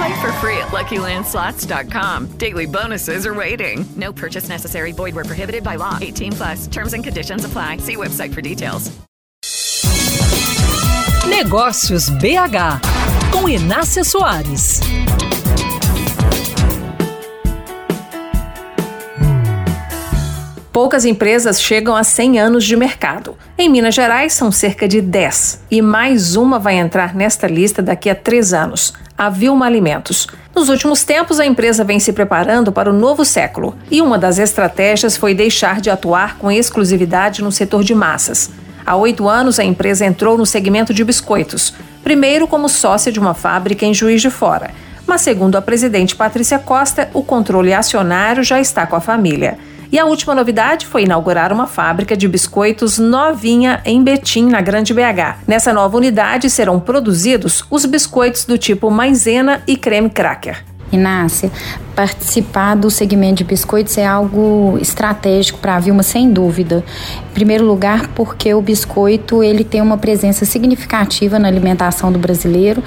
Play for free at LuckyLandSlots.com. Daily bonuses are waiting. No purchase necessary. Void were prohibited by law. 18 plus. Terms and conditions apply. See website for details. Negócios BH com Inácia Soares. Poucas empresas chegam a 100 anos de mercado. Em Minas Gerais, são cerca de 10. E mais uma vai entrar nesta lista daqui a três anos: a Vilma Alimentos. Nos últimos tempos, a empresa vem se preparando para o novo século. E uma das estratégias foi deixar de atuar com exclusividade no setor de massas. Há oito anos, a empresa entrou no segmento de biscoitos, primeiro como sócia de uma fábrica em Juiz de Fora. Mas, segundo a presidente Patrícia Costa, o controle acionário já está com a família. E a última novidade foi inaugurar uma fábrica de biscoitos novinha em Betim, na Grande BH. Nessa nova unidade serão produzidos os biscoitos do tipo maisena e creme cracker. Inácia, participar do segmento de biscoitos é algo estratégico para a Vilma, sem dúvida. Em primeiro lugar, porque o biscoito ele tem uma presença significativa na alimentação do brasileiro,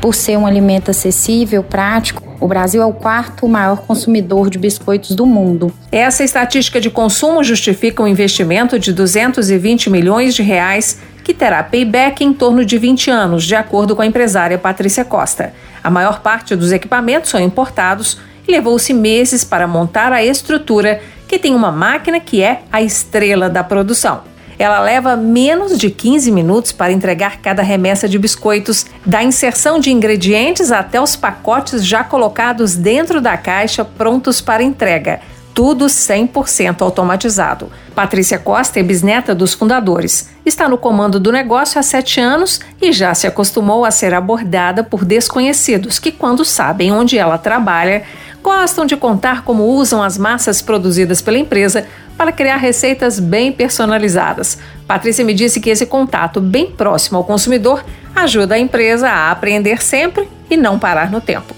por ser um alimento acessível, prático. O Brasil é o quarto maior consumidor de biscoitos do mundo. Essa estatística de consumo justifica um investimento de 220 milhões de reais que terá payback em torno de 20 anos, de acordo com a empresária Patrícia Costa. A maior parte dos equipamentos são importados e levou-se meses para montar a estrutura que tem uma máquina que é a estrela da produção. Ela leva menos de 15 minutos para entregar cada remessa de biscoitos, da inserção de ingredientes até os pacotes já colocados dentro da caixa prontos para entrega. Tudo 100% automatizado. Patrícia Costa é bisneta dos fundadores. Está no comando do negócio há sete anos e já se acostumou a ser abordada por desconhecidos que, quando sabem onde ela trabalha, gostam de contar como usam as massas produzidas pela empresa para criar receitas bem personalizadas. Patrícia me disse que esse contato bem próximo ao consumidor ajuda a empresa a aprender sempre e não parar no tempo.